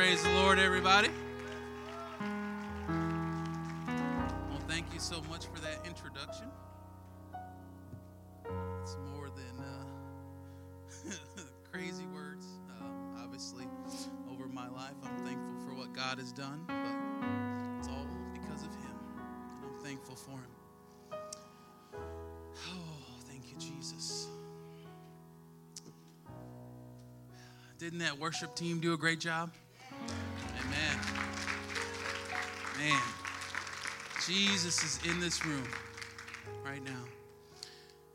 Praise the Lord, everybody. Well, thank you so much for that introduction. It's more than uh, crazy words, uh, obviously, over my life. I'm thankful for what God has done, but it's all because of Him, and I'm thankful for Him. Oh, thank you, Jesus. Didn't that worship team do a great job? Man, Jesus is in this room right now.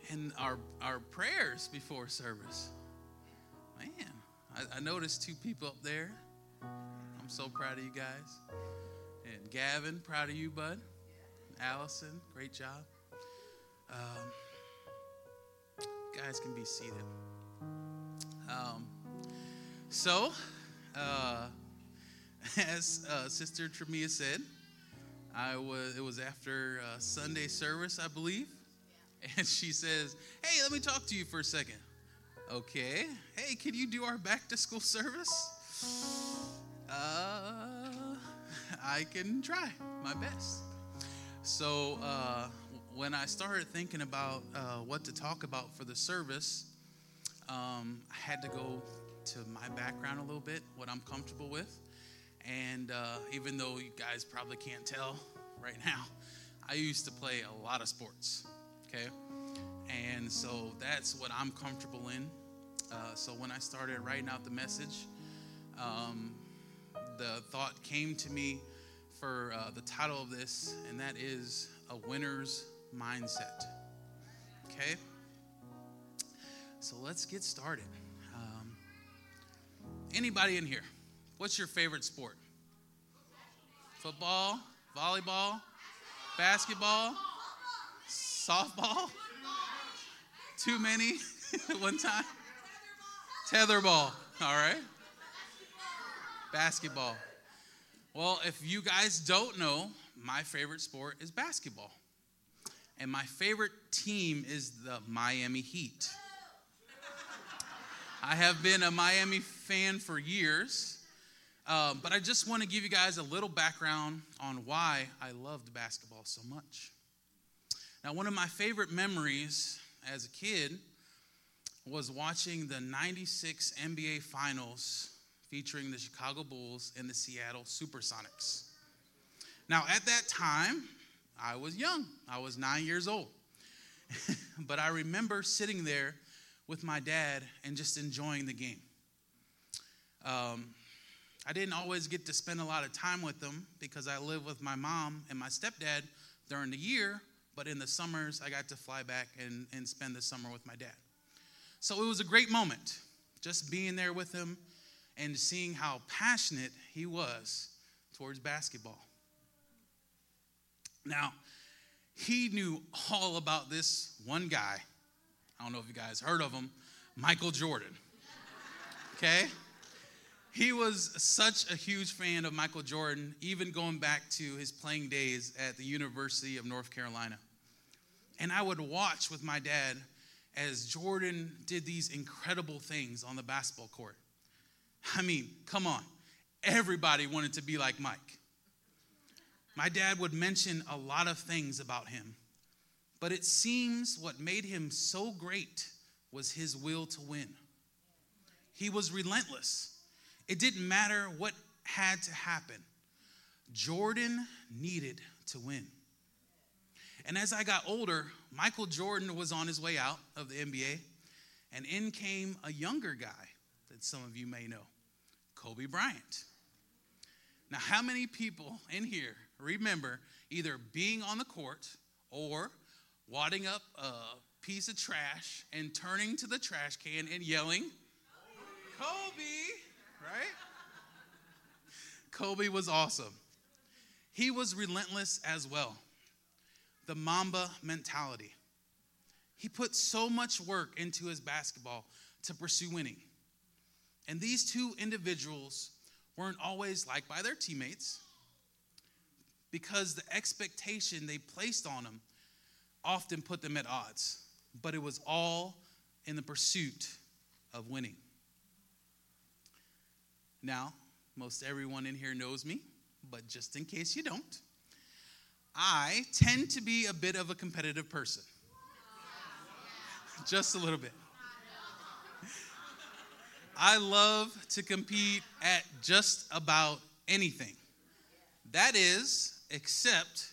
And our, our prayers before service. Man, I, I noticed two people up there. I'm so proud of you guys. And Gavin, proud of you, bud. Allison, great job. Um, guys can be seated. Um, so, uh, as uh, Sister Tremia said, I was. It was after uh, Sunday service, I believe, and she says, "Hey, let me talk to you for a second. Okay. Hey, can you do our back to school service? Uh, I can try my best. So uh, when I started thinking about uh, what to talk about for the service, um, I had to go to my background a little bit, what I'm comfortable with. And uh, even though you guys probably can't tell right now, I used to play a lot of sports, okay? And so that's what I'm comfortable in. Uh, so when I started writing out the message, um, the thought came to me for uh, the title of this, and that is A Winner's Mindset. Okay? So let's get started. Um, anybody in here? What's your favorite sport? Football, volleyball, basketball, softball? Too many one time? Tetherball, all right? Basketball. Well, if you guys don't know, my favorite sport is basketball. And my favorite team is the Miami Heat. I have been a Miami fan for years, um, but I just want to give you guys a little background on why I loved basketball so much. Now, one of my favorite memories as a kid was watching the 96 NBA Finals featuring the Chicago Bulls and the Seattle Supersonics. Now, at that time, I was young, I was nine years old. but I remember sitting there with my dad and just enjoying the game. Um, I didn't always get to spend a lot of time with them because I lived with my mom and my stepdad during the year, but in the summers, I got to fly back and, and spend the summer with my dad. So it was a great moment just being there with him and seeing how passionate he was towards basketball. Now, he knew all about this one guy. I don't know if you guys heard of him, Michael Jordan. Okay? He was such a huge fan of Michael Jordan, even going back to his playing days at the University of North Carolina. And I would watch with my dad as Jordan did these incredible things on the basketball court. I mean, come on. Everybody wanted to be like Mike. My dad would mention a lot of things about him, but it seems what made him so great was his will to win. He was relentless. It didn't matter what had to happen, Jordan needed to win. And as I got older, Michael Jordan was on his way out of the NBA, and in came a younger guy that some of you may know Kobe Bryant. Now, how many people in here remember either being on the court or wadding up a piece of trash and turning to the trash can and yelling, Kobe, right? Kobe was awesome. He was relentless as well. The Mamba mentality. He put so much work into his basketball to pursue winning. And these two individuals weren't always liked by their teammates because the expectation they placed on them often put them at odds. But it was all in the pursuit of winning. Now, most everyone in here knows me, but just in case you don't, I tend to be a bit of a competitive person. Just a little bit. I love to compete at just about anything. That is, except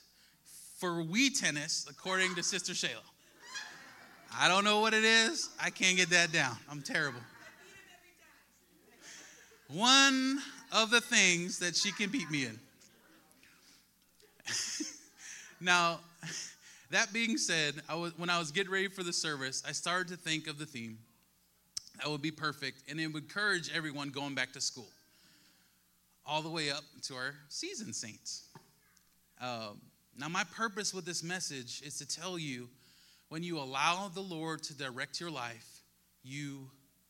for Wii tennis, according to Sister Shayla. I don't know what it is. I can't get that down. I'm terrible. One of the things that she can beat me in. now, that being said, I was, when I was getting ready for the service, I started to think of the theme that would be perfect, and it would encourage everyone going back to school, all the way up to our seasoned saints. Um, now, my purpose with this message is to tell you when you allow the Lord to direct your life, you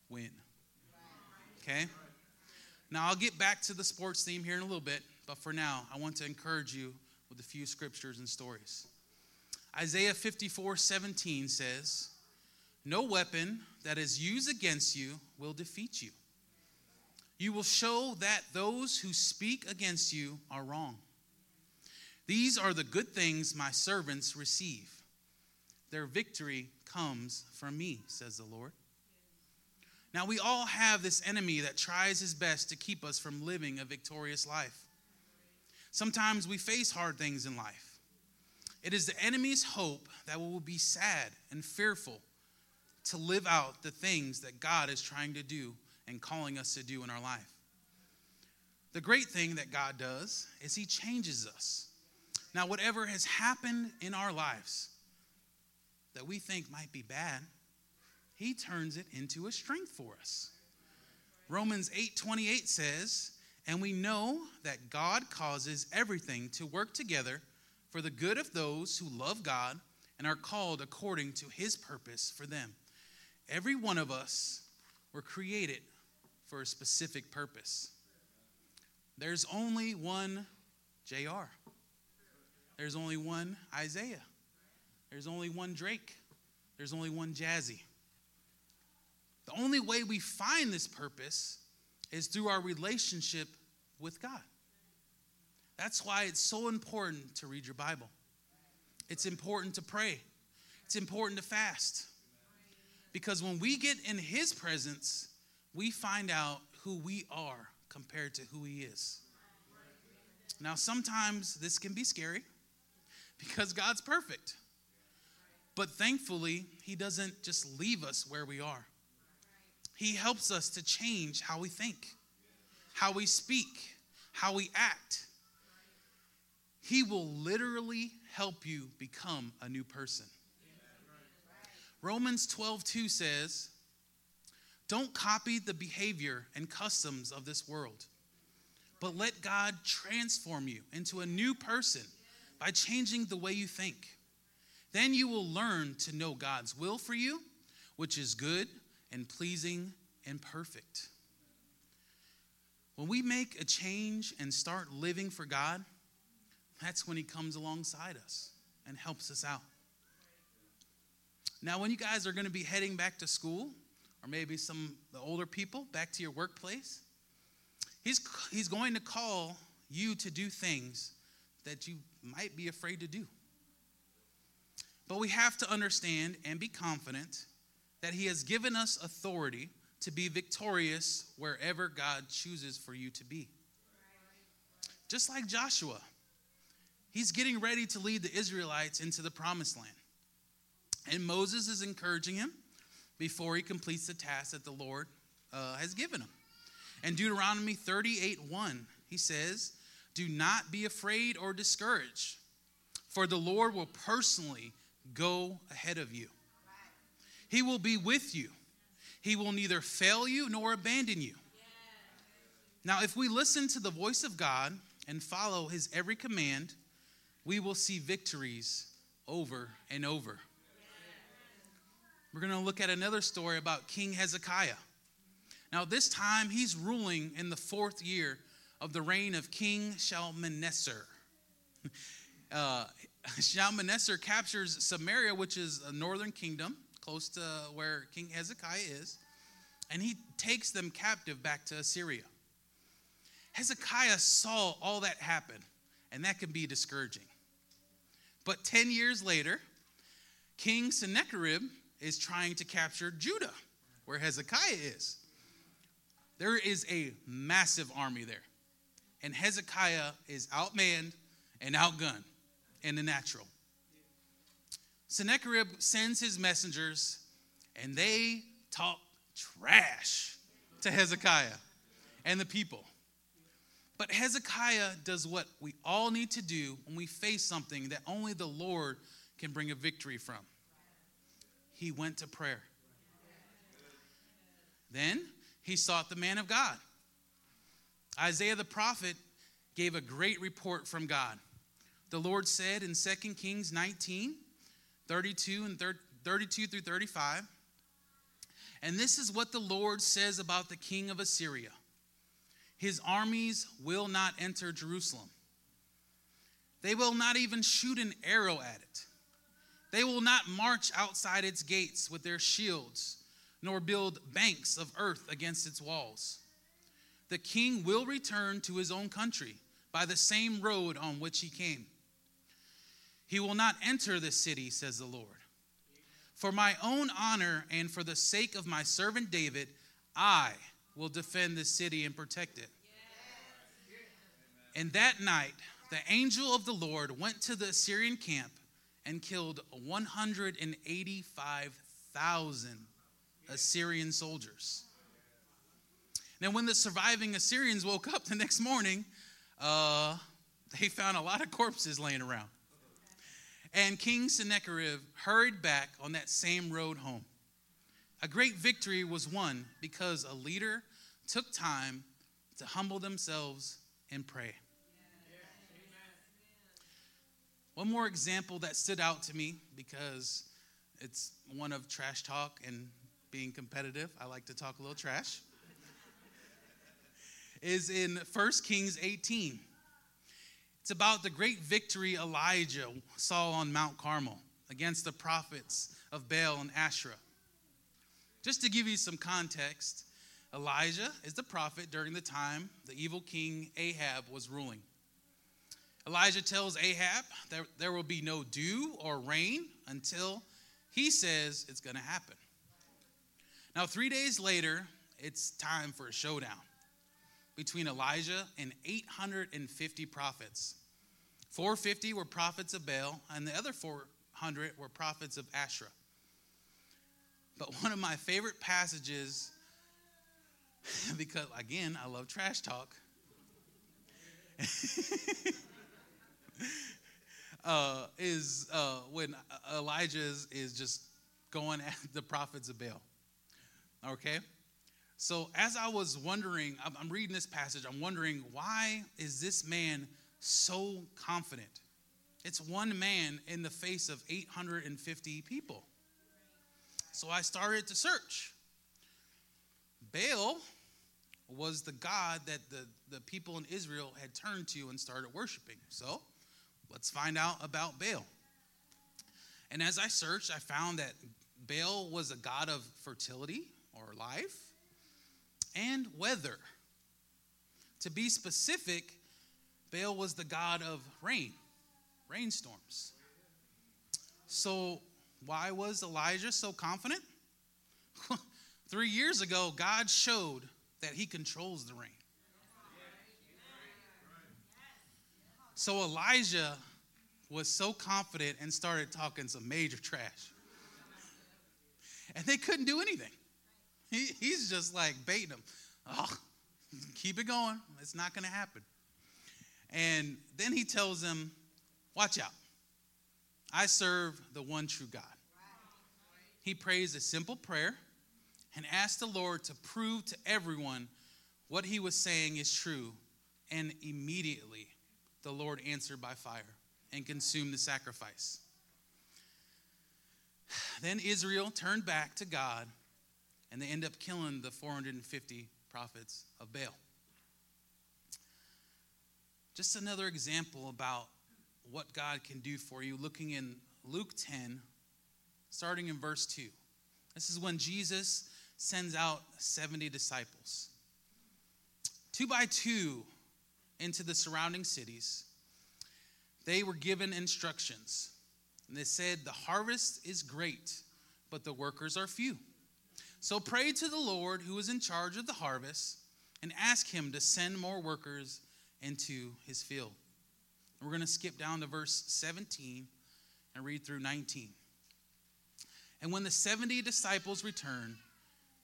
win. Okay? Now, I'll get back to the sports theme here in a little bit, but for now, I want to encourage you with a few scriptures and stories. Isaiah 54 17 says, No weapon that is used against you will defeat you. You will show that those who speak against you are wrong. These are the good things my servants receive. Their victory comes from me, says the Lord. Now, we all have this enemy that tries his best to keep us from living a victorious life. Sometimes we face hard things in life. It is the enemy's hope that we will be sad and fearful to live out the things that God is trying to do and calling us to do in our life. The great thing that God does is He changes us. Now, whatever has happened in our lives that we think might be bad, He turns it into a strength for us. Romans 8:28 says, And we know that God causes everything to work together for the good of those who love God and are called according to His purpose for them. Every one of us were created for a specific purpose. There's only one JR. There's only one Isaiah. There's only one Drake. There's only one Jazzy. The only way we find this purpose is through our relationship with God. That's why it's so important to read your Bible. It's important to pray. It's important to fast. Because when we get in His presence, we find out who we are compared to who He is. Now, sometimes this can be scary because God's perfect. But thankfully, He doesn't just leave us where we are. He helps us to change how we think, how we speak, how we act. He will literally help you become a new person. Romans 12, 2 says, Don't copy the behavior and customs of this world, but let God transform you into a new person by changing the way you think. Then you will learn to know God's will for you, which is good and pleasing and perfect. When we make a change and start living for God, that's when He comes alongside us and helps us out. Now, when you guys are going to be heading back to school, or maybe some the older people back to your workplace, he's, he's going to call you to do things that you might be afraid to do. But we have to understand and be confident that he has given us authority to be victorious wherever God chooses for you to be. Just like Joshua, he's getting ready to lead the Israelites into the promised land. And Moses is encouraging him before he completes the task that the Lord uh, has given him. In Deuteronomy 38 1, he says, Do not be afraid or discouraged, for the Lord will personally go ahead of you. He will be with you. He will neither fail you nor abandon you. Now, if we listen to the voice of God and follow his every command, we will see victories over and over. We're going to look at another story about King Hezekiah. Now, this time he's ruling in the fourth year of the reign of King Shalmaneser. Uh, Shalmaneser captures Samaria, which is a northern kingdom close to where King Hezekiah is, and he takes them captive back to Assyria. Hezekiah saw all that happen, and that can be discouraging. But 10 years later, King Sennacherib is trying to capture Judah, where Hezekiah is. There is a massive army there, and Hezekiah is outmanned and outgunned in the natural. Sennacherib sends his messengers, and they talk trash to Hezekiah and the people. But Hezekiah does what we all need to do when we face something that only the Lord can bring a victory from. He went to prayer. Then he sought the man of God. Isaiah the prophet gave a great report from God. The Lord said in 2 Kings 19, 32 and 32 through 35, and this is what the Lord says about the king of Assyria His armies will not enter Jerusalem, they will not even shoot an arrow at it. They will not march outside its gates with their shields, nor build banks of earth against its walls. The king will return to his own country by the same road on which he came. He will not enter the city, says the Lord. For my own honor and for the sake of my servant David, I will defend the city and protect it. And that night, the angel of the Lord went to the Assyrian camp and killed 185,000 Assyrian soldiers. Now, when the surviving Assyrians woke up the next morning, uh, they found a lot of corpses laying around. And King Sennacherib hurried back on that same road home. A great victory was won because a leader took time to humble themselves and pray. One more example that stood out to me because it's one of trash talk and being competitive. I like to talk a little trash. is in 1 Kings 18. It's about the great victory Elijah saw on Mount Carmel against the prophets of Baal and Asherah. Just to give you some context, Elijah is the prophet during the time the evil king Ahab was ruling. Elijah tells Ahab that there will be no dew or rain until he says it's going to happen. Now, three days later, it's time for a showdown between Elijah and 850 prophets. 450 were prophets of Baal, and the other 400 were prophets of Asherah. But one of my favorite passages, because again, I love trash talk, uh, is uh, when Elijah is, is just going at the prophets of Baal. Okay? So as I was wondering, I'm reading this passage, I'm wondering why is this man so confident? It's one man in the face of 850 people. So I started to search. Baal was the God that the, the people in Israel had turned to and started worshiping. So let's find out about Baal. And as I searched, I found that Baal was a god of fertility or life and weather. To be specific, Baal was the god of rain, rainstorms. So, why was Elijah so confident? Three years ago, God showed that he controls the rain. So, Elijah was so confident and started talking some major trash. And they couldn't do anything. He, he's just like baiting them. Oh, keep it going. It's not going to happen. And then he tells them, Watch out. I serve the one true God. He prays a simple prayer and asks the Lord to prove to everyone what he was saying is true. And immediately the Lord answered by fire and consumed the sacrifice. Then Israel turned back to God and they end up killing the 450 prophets of Baal. Just another example about what God can do for you, looking in Luke 10, starting in verse 2. This is when Jesus sends out 70 disciples. Two by two, into the surrounding cities, they were given instructions. And they said, The harvest is great, but the workers are few. So pray to the Lord who is in charge of the harvest and ask him to send more workers into his field. we're going to skip down to verse 17 and read through 19. And when the 70 disciples returned,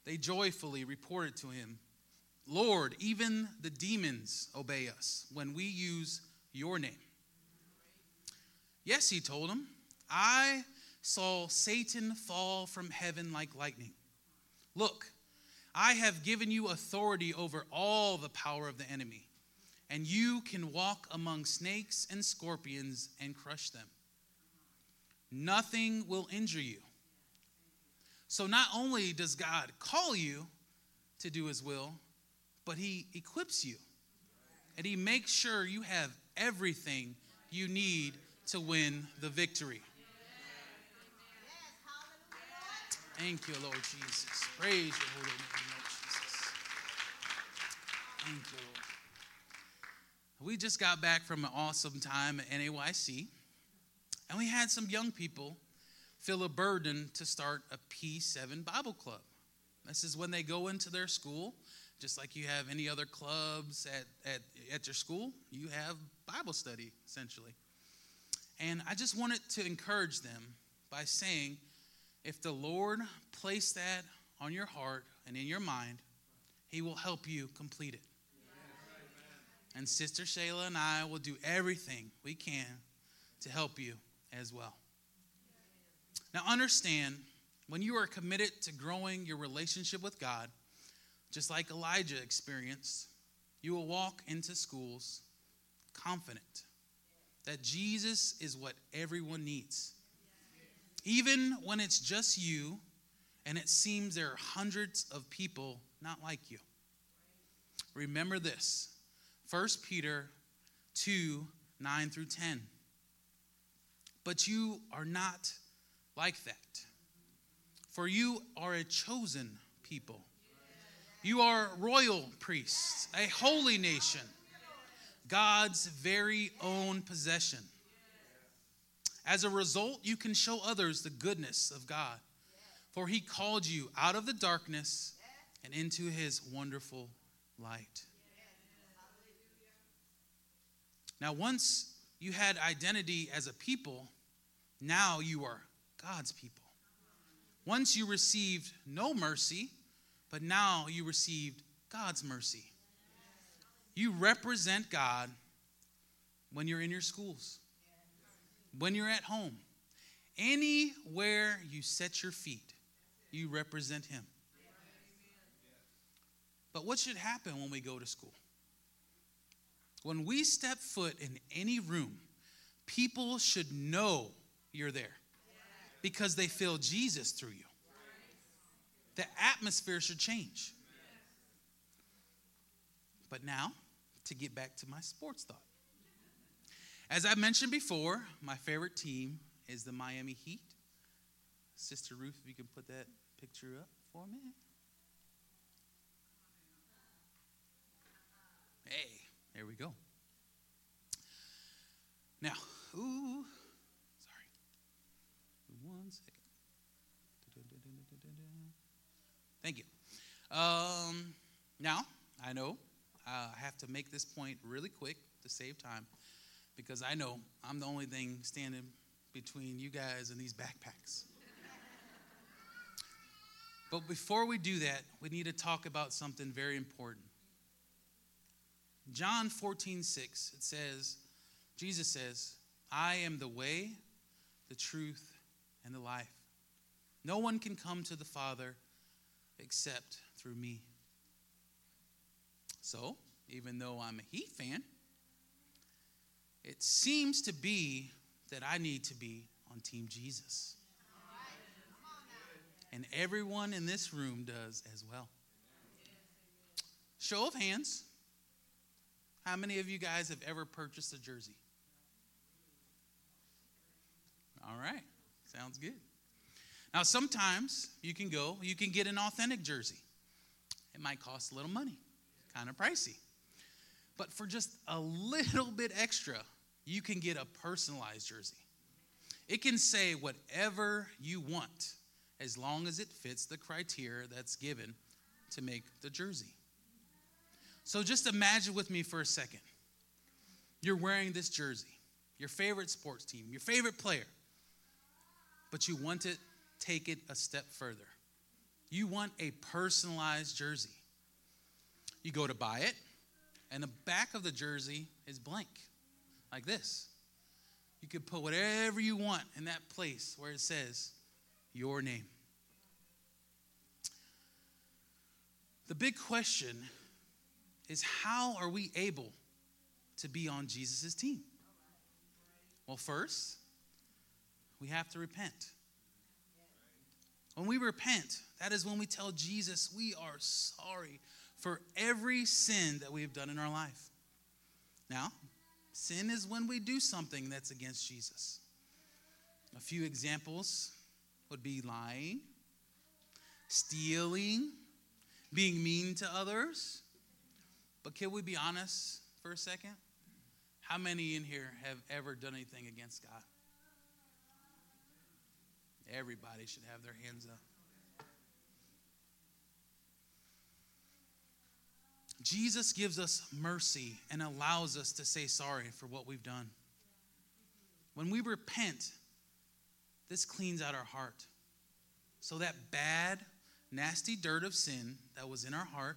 they joyfully reported to him, Lord, even the demons obey us when we use your name. Yes, he told them, I saw Satan fall from heaven like lightning. Look, I have given you authority over all the power of the enemy, and you can walk among snakes and scorpions and crush them. Nothing will injure you. So, not only does God call you to do his will, but he equips you. And he makes sure you have everything you need to win the victory. Thank you, Lord Jesus. Praise your holy name, Lord Jesus. Thank you, Lord. We just got back from an awesome time at NAYC, and we had some young people feel a burden to start a P7 Bible club. This is when they go into their school, just like you have any other clubs at, at, at your school, you have Bible study, essentially. And I just wanted to encourage them by saying, if the Lord placed that on your heart and in your mind, He will help you complete it. And Sister Shayla and I will do everything we can to help you as well. Now, understand when you are committed to growing your relationship with God, just like Elijah experienced, you will walk into schools confident that Jesus is what everyone needs. Even when it's just you and it seems there are hundreds of people not like you. Remember this 1 Peter 2 9 through 10. But you are not like that. For you are a chosen people. You are royal priests, a holy nation, God's very own possession. As a result, you can show others the goodness of God, for he called you out of the darkness and into his wonderful light. Now, once you had identity as a people, now you are God's people. Once you received no mercy, but now you received God's mercy. You represent God when you're in your schools, when you're at home. Anywhere you set your feet, you represent Him. But what should happen when we go to school? When we step foot in any room, people should know you're there because they feel Jesus through you. The atmosphere should change. But now, to get back to my sports thought. As I mentioned before, my favorite team is the Miami Heat. Sister Ruth, if you can put that picture up for me. Hey, there we go. Now, ooh, sorry. one second. Thank you. Um, now, I know uh, I have to make this point really quick to save time because I know I'm the only thing standing between you guys and these backpacks. but before we do that, we need to talk about something very important. John 14, 6, it says, Jesus says, I am the way, the truth, and the life. No one can come to the Father except through me. So, even though I'm a Heat fan, it seems to be that I need to be on Team Jesus. And everyone in this room does as well. Show of hands. How many of you guys have ever purchased a jersey? All right. Sounds good. Now, sometimes you can go, you can get an authentic jersey. It might cost a little money, kind of pricey. But for just a little bit extra, you can get a personalized jersey. It can say whatever you want as long as it fits the criteria that's given to make the jersey. So just imagine with me for a second. You're wearing this jersey, your favorite sports team, your favorite player, but you want to take it a step further. You want a personalized jersey. You go to buy it, and the back of the jersey is blank, like this. You could put whatever you want in that place where it says your name. The big question is how are we able to be on Jesus' team? Well, first, we have to repent. When we repent, that is when we tell Jesus we are sorry for every sin that we have done in our life. Now, sin is when we do something that's against Jesus. A few examples would be lying, stealing, being mean to others. But can we be honest for a second? How many in here have ever done anything against God? Everybody should have their hands up. Jesus gives us mercy and allows us to say sorry for what we've done. When we repent, this cleans out our heart. So that bad, nasty dirt of sin that was in our heart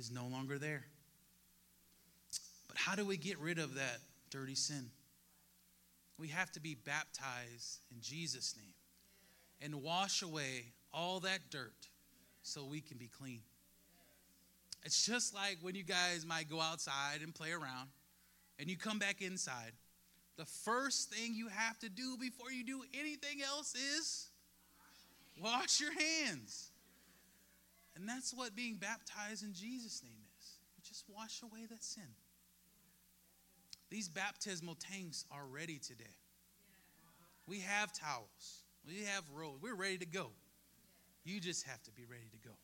is no longer there. But how do we get rid of that dirty sin? We have to be baptized in Jesus' name and wash away all that dirt so we can be clean. It's just like when you guys might go outside and play around and you come back inside. The first thing you have to do before you do anything else is wash your hands. And that's what being baptized in Jesus' name is. You just wash away that sin. These baptismal tanks are ready today. We have towels, we have robes, we're ready to go. You just have to be ready to go.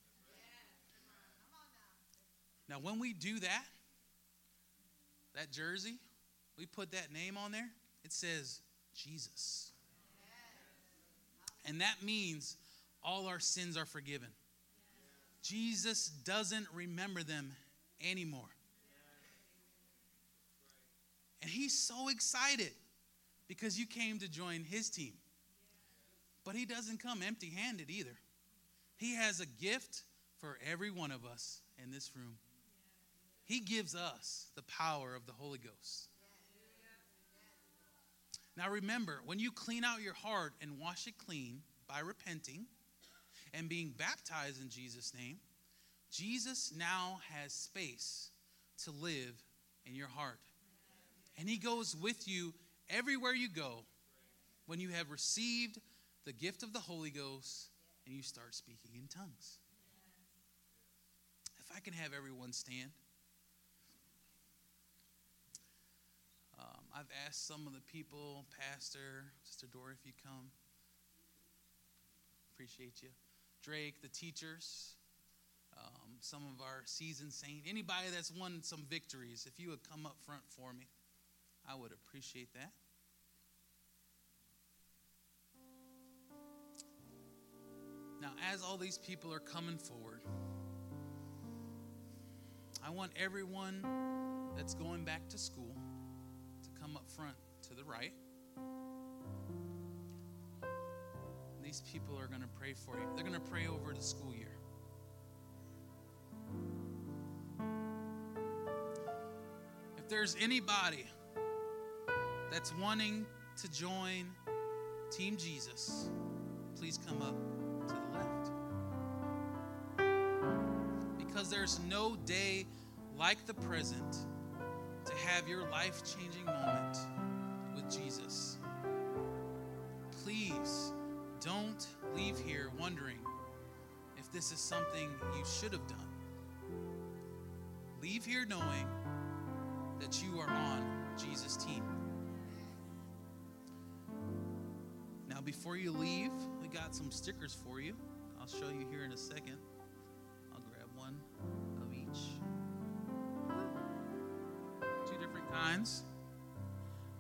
Now, when we do that, that jersey, we put that name on there, it says Jesus. And that means all our sins are forgiven. Jesus doesn't remember them anymore. And he's so excited because you came to join his team. But he doesn't come empty handed either. He has a gift for every one of us in this room. He gives us the power of the Holy Ghost. Now remember, when you clean out your heart and wash it clean by repenting and being baptized in Jesus' name, Jesus now has space to live in your heart. And He goes with you everywhere you go when you have received the gift of the Holy Ghost and you start speaking in tongues. If I can have everyone stand. I've asked some of the people, Pastor, Sister Dora, if you come. Appreciate you. Drake, the teachers, um, some of our seasoned saints, anybody that's won some victories, if you would come up front for me, I would appreciate that. Now, as all these people are coming forward, I want everyone that's going back to school come up front to the right. These people are going to pray for you. They're going to pray over the school year. If there's anybody that's wanting to join Team Jesus, please come up to the left. Because there's no day like the present to have your life changing moment with Jesus. Please don't leave here wondering if this is something you should have done. Leave here knowing that you are on Jesus' team. Now, before you leave, we got some stickers for you. I'll show you here in a second.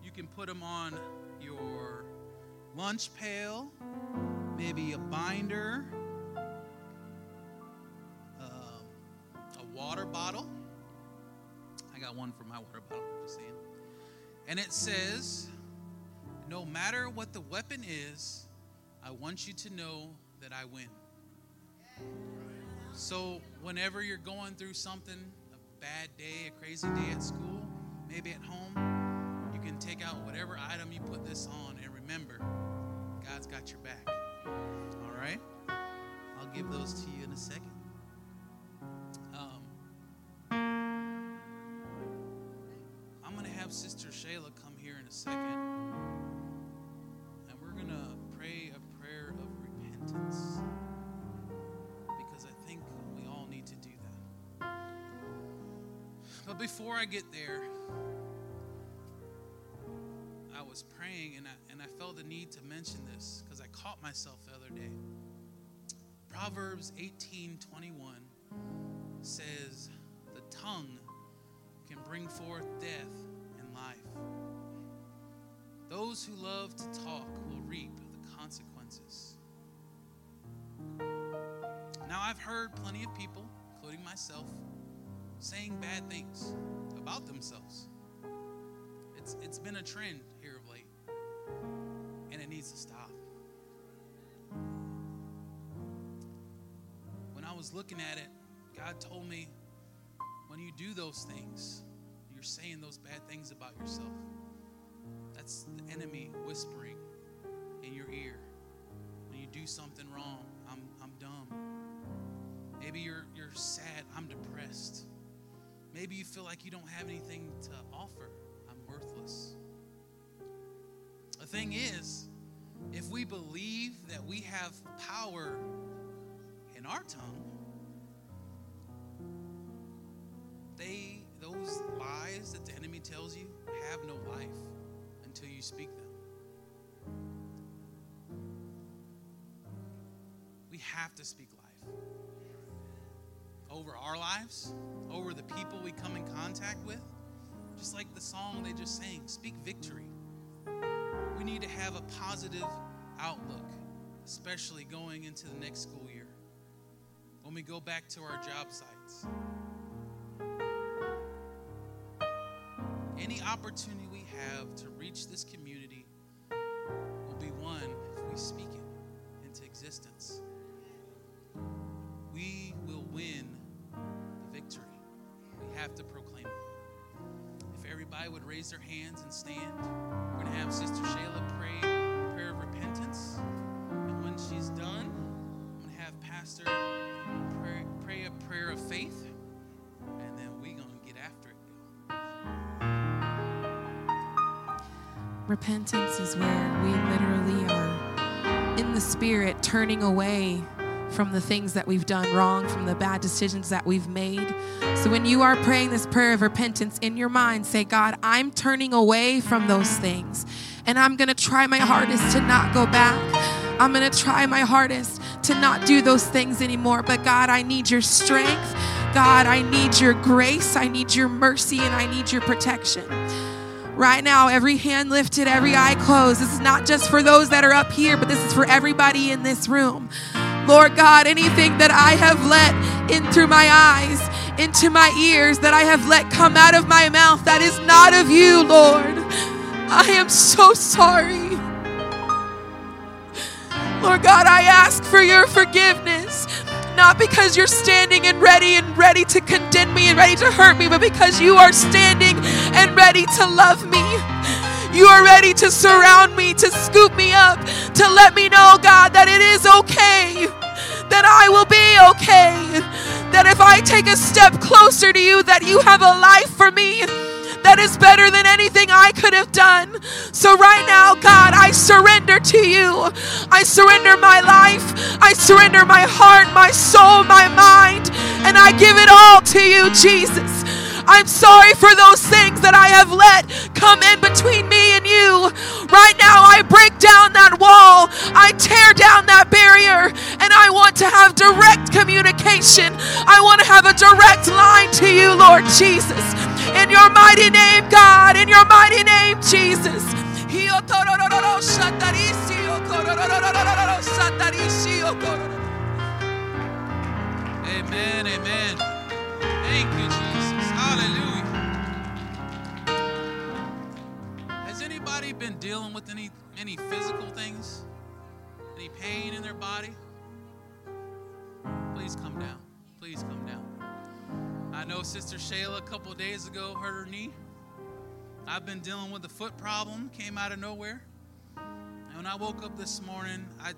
You can put them on your lunch pail, maybe a binder, um, a water bottle. I got one for my water bottle, just saying. And it says, no matter what the weapon is, I want you to know that I win. So, whenever you're going through something, a bad day, a crazy day at school, maybe at home, you can take out whatever item you put this on and remember, God's got your back. All right? I'll give those to you in a second. Um, I'm going to have Sister Shayla come here in a second, and we're going to pray a prayer of repentance. Because I think we all need to do that. But before I get there, praying and I, and I felt the need to mention this because I caught myself the other day. Proverbs 18 21 says, The tongue can bring forth death and life. Those who love to talk will reap the consequences. Now, I've heard plenty of people, including myself, saying bad things about themselves. It's, it's been a trend here needs to stop. When I was looking at it, God told me when you do those things, you're saying those bad things about yourself. That's the enemy whispering in your ear. When you do something wrong, I'm, I'm dumb. Maybe you're, you're sad, I'm depressed. Maybe you feel like you don't have anything to offer. I'm worthless. The thing is, we believe that we have power in our tongue, they those lies that the enemy tells you have no life until you speak them. We have to speak life over our lives, over the people we come in contact with. Just like the song they just sang, speak victory. We need to have a positive outlook, especially going into the next school year. When we go back to our job sites, any opportunity we have to reach this community will be one if we speak it into existence. We will win the victory. We have to proclaim it. If everybody would raise their hands and stand, we're going to have Sister Shayla pray repentance. And when she's done, I'm going to have Pastor pray, pray a prayer of faith. And then we're going to get after it. Repentance is where we literally are in the spirit turning away from the things that we've done wrong, from the bad decisions that we've made. So when you are praying this prayer of repentance in your mind, say, God, I'm turning away from those things. And I'm going to try my hardest to not go back. I'm going to try my hardest to not do those things anymore. But God, I need your strength. God, I need your grace. I need your mercy and I need your protection. Right now, every hand lifted, every eye closed. This is not just for those that are up here, but this is for everybody in this room. Lord God, anything that I have let in through my eyes, into my ears, that I have let come out of my mouth that is not of you, Lord. I am so sorry. Lord God, I ask for your forgiveness. Not because you're standing and ready and ready to condemn me and ready to hurt me, but because you are standing and ready to love me. You are ready to surround me, to scoop me up, to let me know, God, that it is okay, that I will be okay, that if I take a step closer to you, that you have a life for me that is better than anything I could have done. So, right now, God, I surrender to you. I surrender my life. I surrender my heart, my soul, my mind, and I give it all to you, Jesus. I'm sorry for those things that I have let come in between me and you. Right now, I break down that wall, I tear down that barrier, and I want to have direct communication. I want to have a direct line to you, Lord Jesus. In your mighty name, God, in your mighty name, Jesus. Amen, amen. Thank you, Jesus. Hallelujah. Has anybody been dealing with any, any physical things? Any pain in their body? Please come down. Please come down. I know Sister Shayla a couple days ago hurt her knee. I've been dealing with a foot problem, came out of nowhere. And when I woke up this morning, I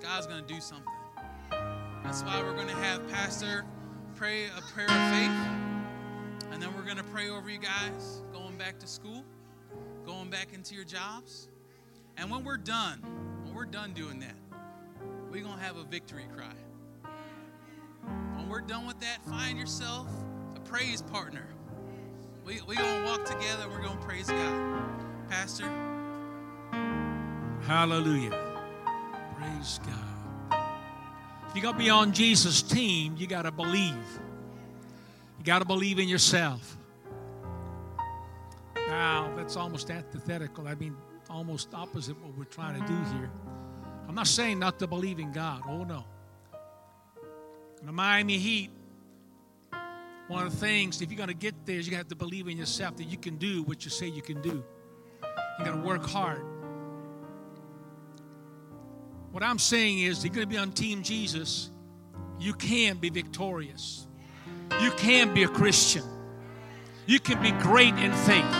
God's going to do something. That's why we're going to have Pastor pray a prayer of faith. And then we're going to pray over you guys going back to school, going back into your jobs. And when we're done, when we're done doing that, we're going to have a victory cry. When we're done with that, find yourself a praise partner. We're we going to walk together and we're going to praise God. Pastor. Hallelujah. Praise God. You're going to be on Jesus' team, you got to believe. You got to believe in yourself. Now, that's almost antithetical. I mean, almost opposite what we're trying to do here. I'm not saying not to believe in God. Oh, no. In the Miami Heat, one of the things, if you're going to get there, you have to believe in yourself that you can do what you say you can do. You got to work hard. What I'm saying is, you're going to be on Team Jesus. You can be victorious. You can be a Christian. You can be great in faith.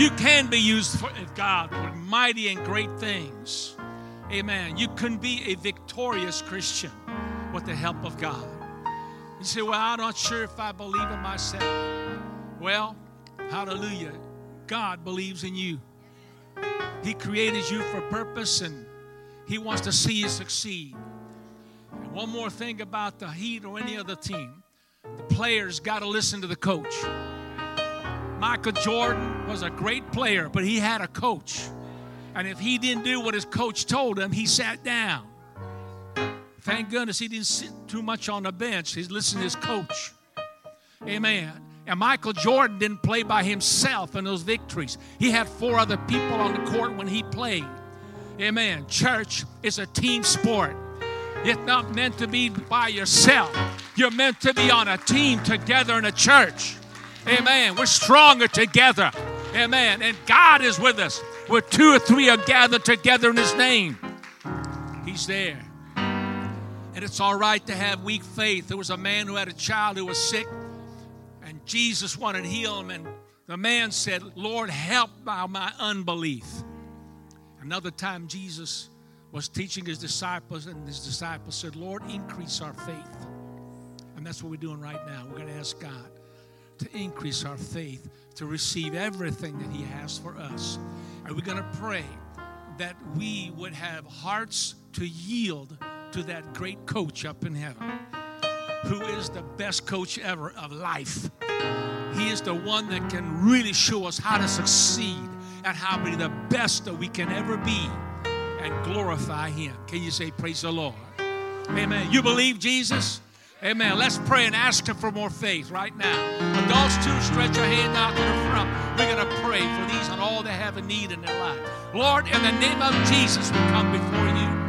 You can be used for God for mighty and great things. Amen. You can be a victorious Christian with the help of God. You say, Well, I'm not sure if I believe in myself. Well, hallelujah. God believes in you. He created you for purpose and he wants to see you succeed. And one more thing about the Heat or any other team the players got to listen to the coach. Michael Jordan was a great player, but he had a coach. And if he didn't do what his coach told him, he sat down. Thank goodness he didn't sit too much on the bench. He's listening to his coach. Amen. And Michael Jordan didn't play by himself in those victories. He had four other people on the court when he played. Amen. Church is a team sport. It's not meant to be by yourself. You're meant to be on a team together in a church. Amen. We're stronger together. Amen. And God is with us. Where two or three are gathered together in His name, He's there. And it's all right to have weak faith. There was a man who had a child who was sick, and Jesus wanted to heal him. And the man said, Lord, help by my unbelief. Another time, Jesus was teaching his disciples, and his disciples said, Lord, increase our faith. And that's what we're doing right now. We're going to ask God to increase our faith to receive everything that He has for us. And we're going to pray that we would have hearts to yield to that great coach up in heaven, who is the best coach ever of life. He is the one that can really show us how to succeed and how to be the best that we can ever be and glorify Him. Can you say, Praise the Lord? Amen. You believe Jesus? Amen. Let's pray and ask Him for more faith right now. Adults, too, stretch your hand out to the front. We're going to pray for these and all that have a need in their life. Lord, in the name of Jesus, we come before you.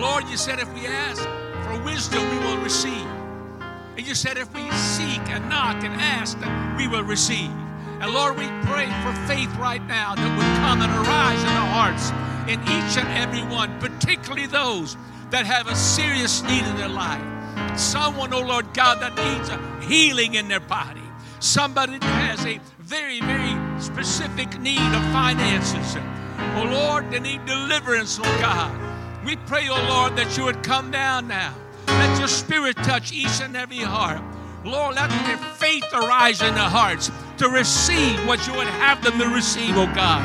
Lord, you said if we ask for wisdom, we will receive. And you said if we seek and knock and ask, that we will receive. And Lord, we pray for faith right now that would come and arise in our hearts, in each and every one, particularly those that have a serious need in their life. Someone, oh Lord God, that needs a healing in their body. Somebody that has a very, very specific need of finances. Oh Lord, they need deliverance, oh God. We pray, oh Lord, that you would come down now. Let your spirit touch each and every heart. Lord, let their faith arise in their hearts to receive what you would have them to receive, oh God.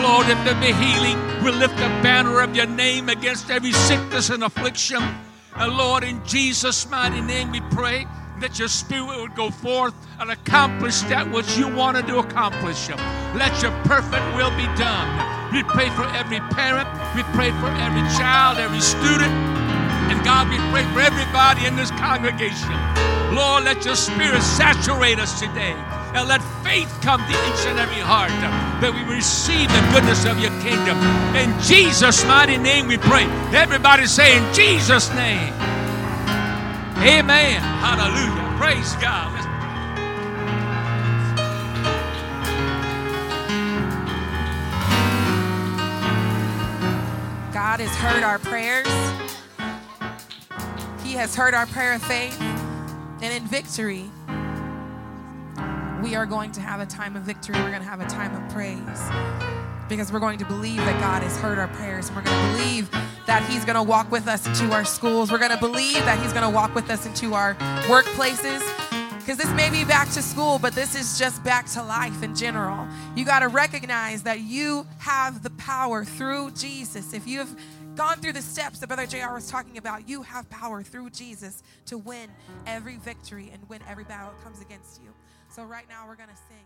Lord, if there be healing, we lift the banner of your name against every sickness and affliction. And Lord, in Jesus' mighty name, we pray that your spirit would go forth and accomplish that which you wanted to accomplish. Let your perfect will be done. We pray for every parent, we pray for every child, every student, and God, we pray for everybody in this congregation. Lord, let your spirit saturate us today. And let faith come to each and every heart that we receive the goodness of your kingdom. In Jesus' mighty name we pray. Everybody say, In Jesus' name. Amen. Hallelujah. Praise God. God has heard our prayers. He has heard our prayer of faith and in victory we are going to have a time of victory. We're going to have a time of praise because we're going to believe that God has heard our prayers. We're going to believe that He's going to walk with us into our schools. We're going to believe that He's going to walk with us into our workplaces. Because this may be back to school, but this is just back to life in general. You got to recognize that you have the power through Jesus. If you have gone through the steps that Brother JR was talking about, you have power through Jesus to win every victory and win every battle that comes against you. So, right now, we're going to sing.